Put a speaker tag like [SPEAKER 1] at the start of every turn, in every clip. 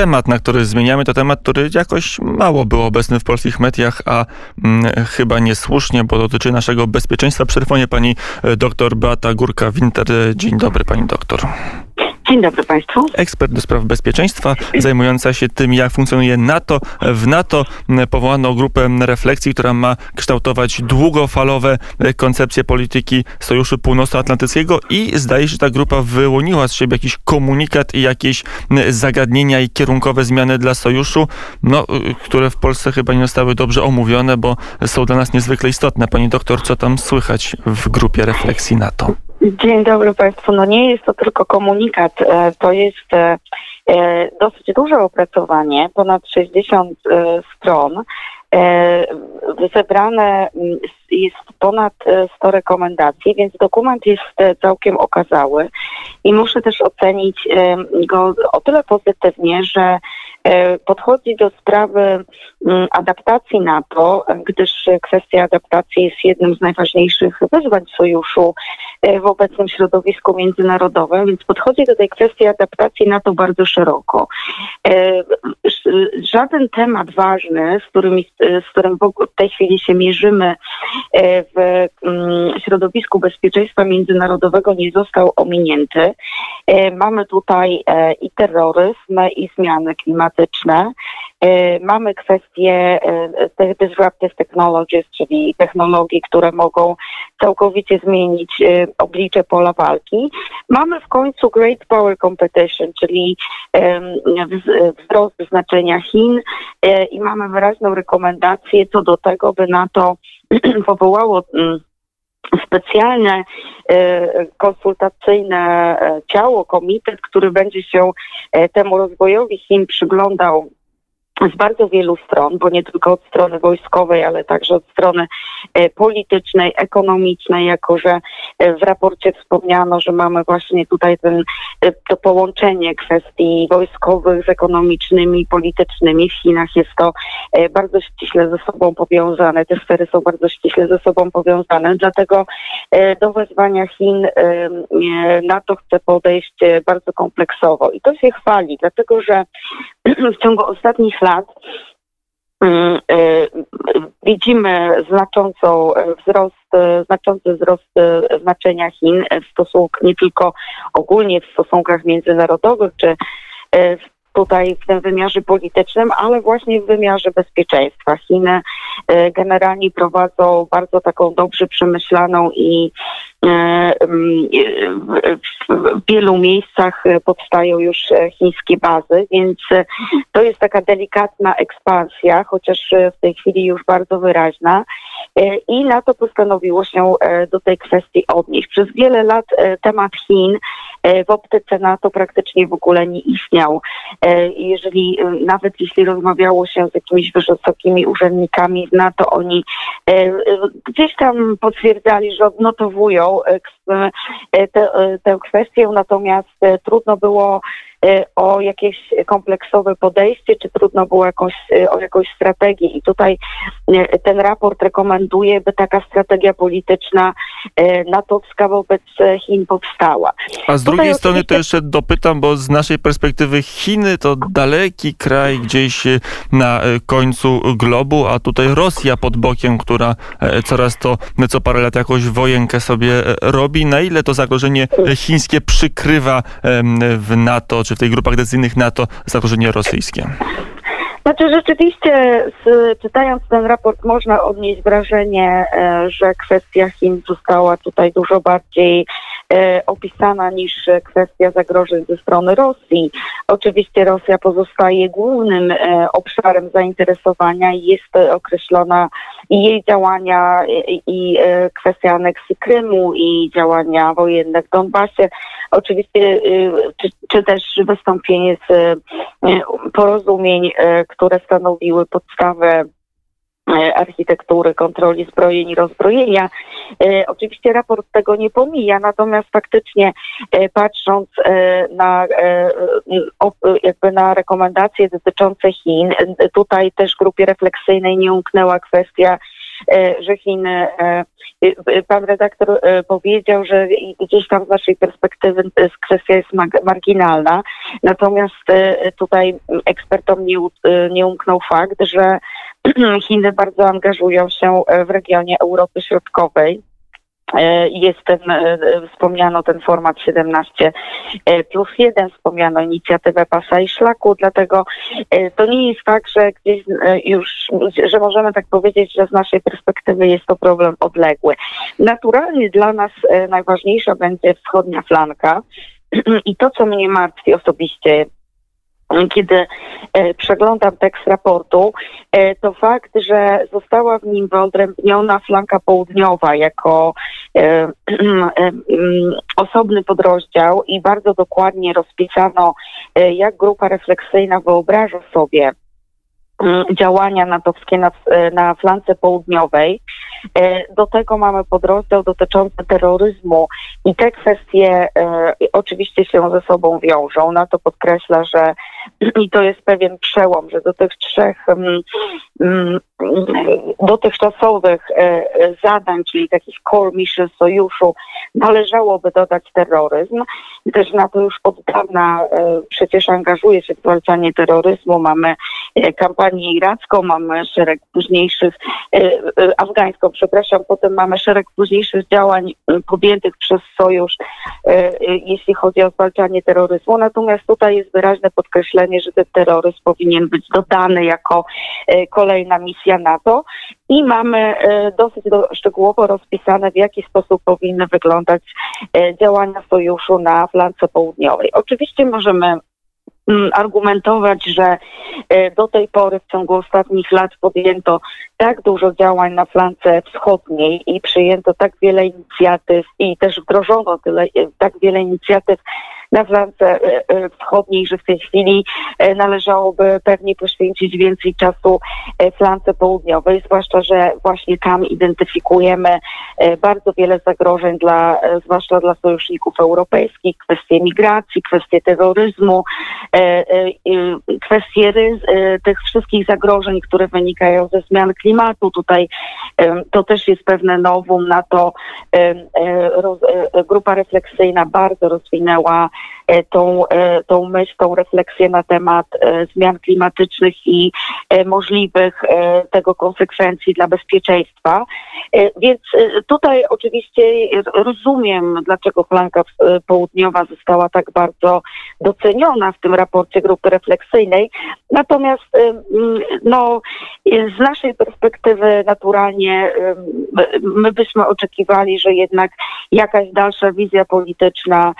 [SPEAKER 1] temat, na który zmieniamy, to temat, który jakoś mało był obecny w polskich mediach, a mm, chyba niesłusznie, bo dotyczy naszego bezpieczeństwa. Przerwanie pani e, doktor Beata Górka-Winter. Dzień dobry, pani doktor.
[SPEAKER 2] Dzień dobry Państwu.
[SPEAKER 1] Ekspert do spraw bezpieczeństwa, zajmująca się tym, jak funkcjonuje NATO. W NATO powołano grupę refleksji, która ma kształtować długofalowe koncepcje polityki Sojuszu Północnoatlantyckiego i zdaje się, że ta grupa wyłoniła z siebie jakiś komunikat i jakieś zagadnienia i kierunkowe zmiany dla Sojuszu, no, które w Polsce chyba nie zostały dobrze omówione, bo są dla nas niezwykle istotne. Pani doktor, co tam słychać w grupie refleksji NATO?
[SPEAKER 2] Dzień dobry Państwu. No nie jest to tylko komunikat, e, to jest e, e, dosyć duże opracowanie, ponad 60 stron. Zebrane jest ponad 100 rekomendacji, więc dokument jest całkiem okazały i muszę też ocenić go o tyle pozytywnie, że podchodzi do sprawy adaptacji NATO, gdyż kwestia adaptacji jest jednym z najważniejszych wyzwań sojuszu E, w obecnym środowisku międzynarodowym, więc podchodzi do tej kwestii adaptacji na to bardzo szeroko. E, żaden temat ważny, z którym, z którym w tej chwili się mierzymy e, w mm, środowisku bezpieczeństwa międzynarodowego nie został ominięty. Mamy tutaj i terroryzm, i zmiany klimatyczne. Mamy kwestie disruptive technologies, czyli technologii, które mogą całkowicie zmienić oblicze pola walki. Mamy w końcu Great Power Competition, czyli wzrost znaczenia Chin e, i mamy wyraźną rekomendację co do tego, by NATO powołało mm, specjalne e, konsultacyjne e, ciało, komitet, który będzie się temu rozwojowi Chin przyglądał z bardzo wielu stron, bo nie tylko od strony wojskowej, ale także od strony e, politycznej, ekonomicznej, jako że e, w raporcie wspomniano, że mamy właśnie tutaj ten, e, to połączenie kwestii wojskowych z ekonomicznymi, politycznymi. W Chinach jest to bardzo ściśle ze sobą powiązane, te sfery są bardzo ściśle ze sobą powiązane, dlatego do wezwania Chin na to chce podejść bardzo kompleksowo i to się chwali, dlatego że w ciągu ostatnich lat e, widzimy znaczącą wzrost, znaczący wzrost znaczenia Chin w stosunku nie tylko ogólnie w stosunkach międzynarodowych czy e, tutaj w tym wymiarze politycznym, ale właśnie w wymiarze bezpieczeństwa. Chiny e, generalnie prowadzą bardzo taką dobrze przemyślaną i w wielu miejscach powstają już chińskie bazy, więc to jest taka delikatna ekspansja, chociaż w tej chwili już bardzo wyraźna. I NATO postanowiło się do tej kwestii odnieść. Przez wiele lat temat Chin w optyce NATO praktycznie w ogóle nie istniał. Jeżeli nawet jeśli rozmawiało się z jakimiś wysokimi urzędnikami z NATO, oni gdzieś tam potwierdzali, że odnotowują E, e, e, tę kwestię, natomiast trudno było o jakieś kompleksowe podejście, czy trudno było jakąś, o jakąś strategię. I tutaj ten raport rekomenduje, by taka strategia polityczna natowska wobec Chin powstała.
[SPEAKER 1] A z drugiej strony to jeszcze dopytam, bo z naszej perspektywy Chiny to daleki kraj gdzieś na końcu globu, a tutaj Rosja pod bokiem, która coraz to co parę lat jakąś wojenkę sobie robi. Na ile to zagrożenie chińskie przykrywa w NATO, czy w tych grupach decyzyjnych NATO zagrożenie rosyjskie?
[SPEAKER 2] Znaczy rzeczywiście, z, czytając ten raport, można odnieść wrażenie, e, że kwestia Chin została tutaj dużo bardziej e, opisana niż kwestia zagrożeń ze strony Rosji. Oczywiście Rosja pozostaje głównym e, obszarem zainteresowania i jest określona i jej działania i, i kwestia aneksji Krymu i działania wojenne w Donbasie. Oczywiście czy, czy też wystąpienie z porozumień, które stanowiły podstawę e, architektury kontroli zbrojeń i rozbrojenia. E, oczywiście raport tego nie pomija, natomiast faktycznie e, patrząc na, jakby na rekomendacje dotyczące Chin, tutaj też grupie refleksyjnej nie umknęła kwestia że Chiny, pan redaktor powiedział, że gdzieś tam z naszej perspektywy kwestia jest marginalna, natomiast tutaj ekspertom nie, nie umknął fakt, że Chiny bardzo angażują się w regionie Europy Środkowej. E, jest ten, e, wspomniano ten format 17 e, plus 1, wspomniano inicjatywę pasa i szlaku, dlatego to nie jest tak, że gdzieś już, że możemy tak powiedzieć, że z naszej perspektywy jest to problem odległy. Naturalnie dla nas najważniejsza będzie wschodnia flanka i to, co mnie martwi osobiście kiedy e, przeglądam tekst raportu, e, to fakt, że została w nim wyodrębniona flanka południowa jako e, osobny podrozdział i bardzo dokładnie rozpisano, jak grupa refleksyjna wyobraża sobie działania natowskie na, na flance południowej. Do tego mamy podrozdział dotyczący terroryzmu i te kwestie oczywiście się ze sobą wiążą. Na to podkreśla, że i to jest pewien przełom, że do tych trzech um, um, dotychczasowych e, e, zadań, czyli takich core mission sojuszu, należałoby dodać terroryzm. Też na to już od dawna e, przecież angażuje się w zwalczanie terroryzmu. Mamy kampanię iracką, mamy szereg późniejszych, przepraszam, potem mamy szereg późniejszych działań podjętych przez sojusz, jeśli chodzi o zwalczanie terroryzmu. Natomiast tutaj jest wyraźne podkreślenie, że ten terroryzm powinien być dodany jako kolejna misja NATO i mamy dosyć szczegółowo rozpisane, w jaki sposób powinny wyglądać działania sojuszu na flance południowej. Oczywiście możemy argumentować, że e, do tej pory w ciągu ostatnich lat podjęto tak dużo działań na flance wschodniej i przyjęto tak wiele inicjatyw i też wdrożono tyle, tak wiele inicjatyw na flance e, e, wschodniej, że w tej chwili e, należałoby pewnie poświęcić więcej czasu flance południowej, zwłaszcza, że właśnie tam identyfikujemy bardzo wiele zagrożeń dla, zwłaszcza dla sojuszników europejskich, kwestie migracji, kwestie terroryzmu, kwestie tych wszystkich zagrożeń, które wynikają ze zmian klimatu. Tutaj to też jest pewne nowum, na to grupa refleksyjna bardzo rozwinęła E, tą, e, tą myśl, tą refleksję na temat e, zmian klimatycznych i możliwych tego konsekwencji dla bezpieczeństwa. Więc tutaj oczywiście rozumiem, dlaczego flanka południowa została tak bardzo doceniona w tym raporcie grupy refleksyjnej. Natomiast no, z naszej perspektywy naturalnie my byśmy oczekiwali, że jednak jakaś dalsza wizja polityczna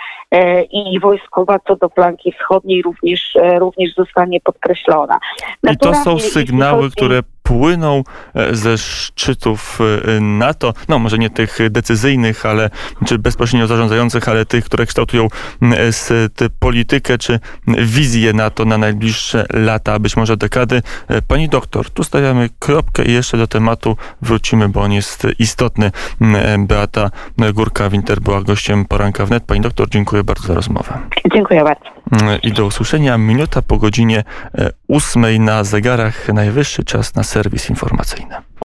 [SPEAKER 2] i wojskowa co do flanki wschodniej również, e, również zostanie podkreślona.
[SPEAKER 1] I to są sygnały, które płyną e, ze szczytów e, NATO, no może nie tych decyzyjnych, ale czy bezpośrednio zarządzających, ale tych, które kształtują politykę czy wizję NATO na najbliższe lata, być może dekady. Pani doktor, tu stawiamy kropkę i jeszcze do tematu wrócimy, bo on jest istotny. Beata Górka-Winter była gościem poranka wnet. Pani doktor, dziękuję bardzo za rozmowę.
[SPEAKER 2] Dziękuję bardzo.
[SPEAKER 1] I do usłyszenia minuta po godzinie ósmej na zegarach. Najwyższy czas na serwis informacyjny.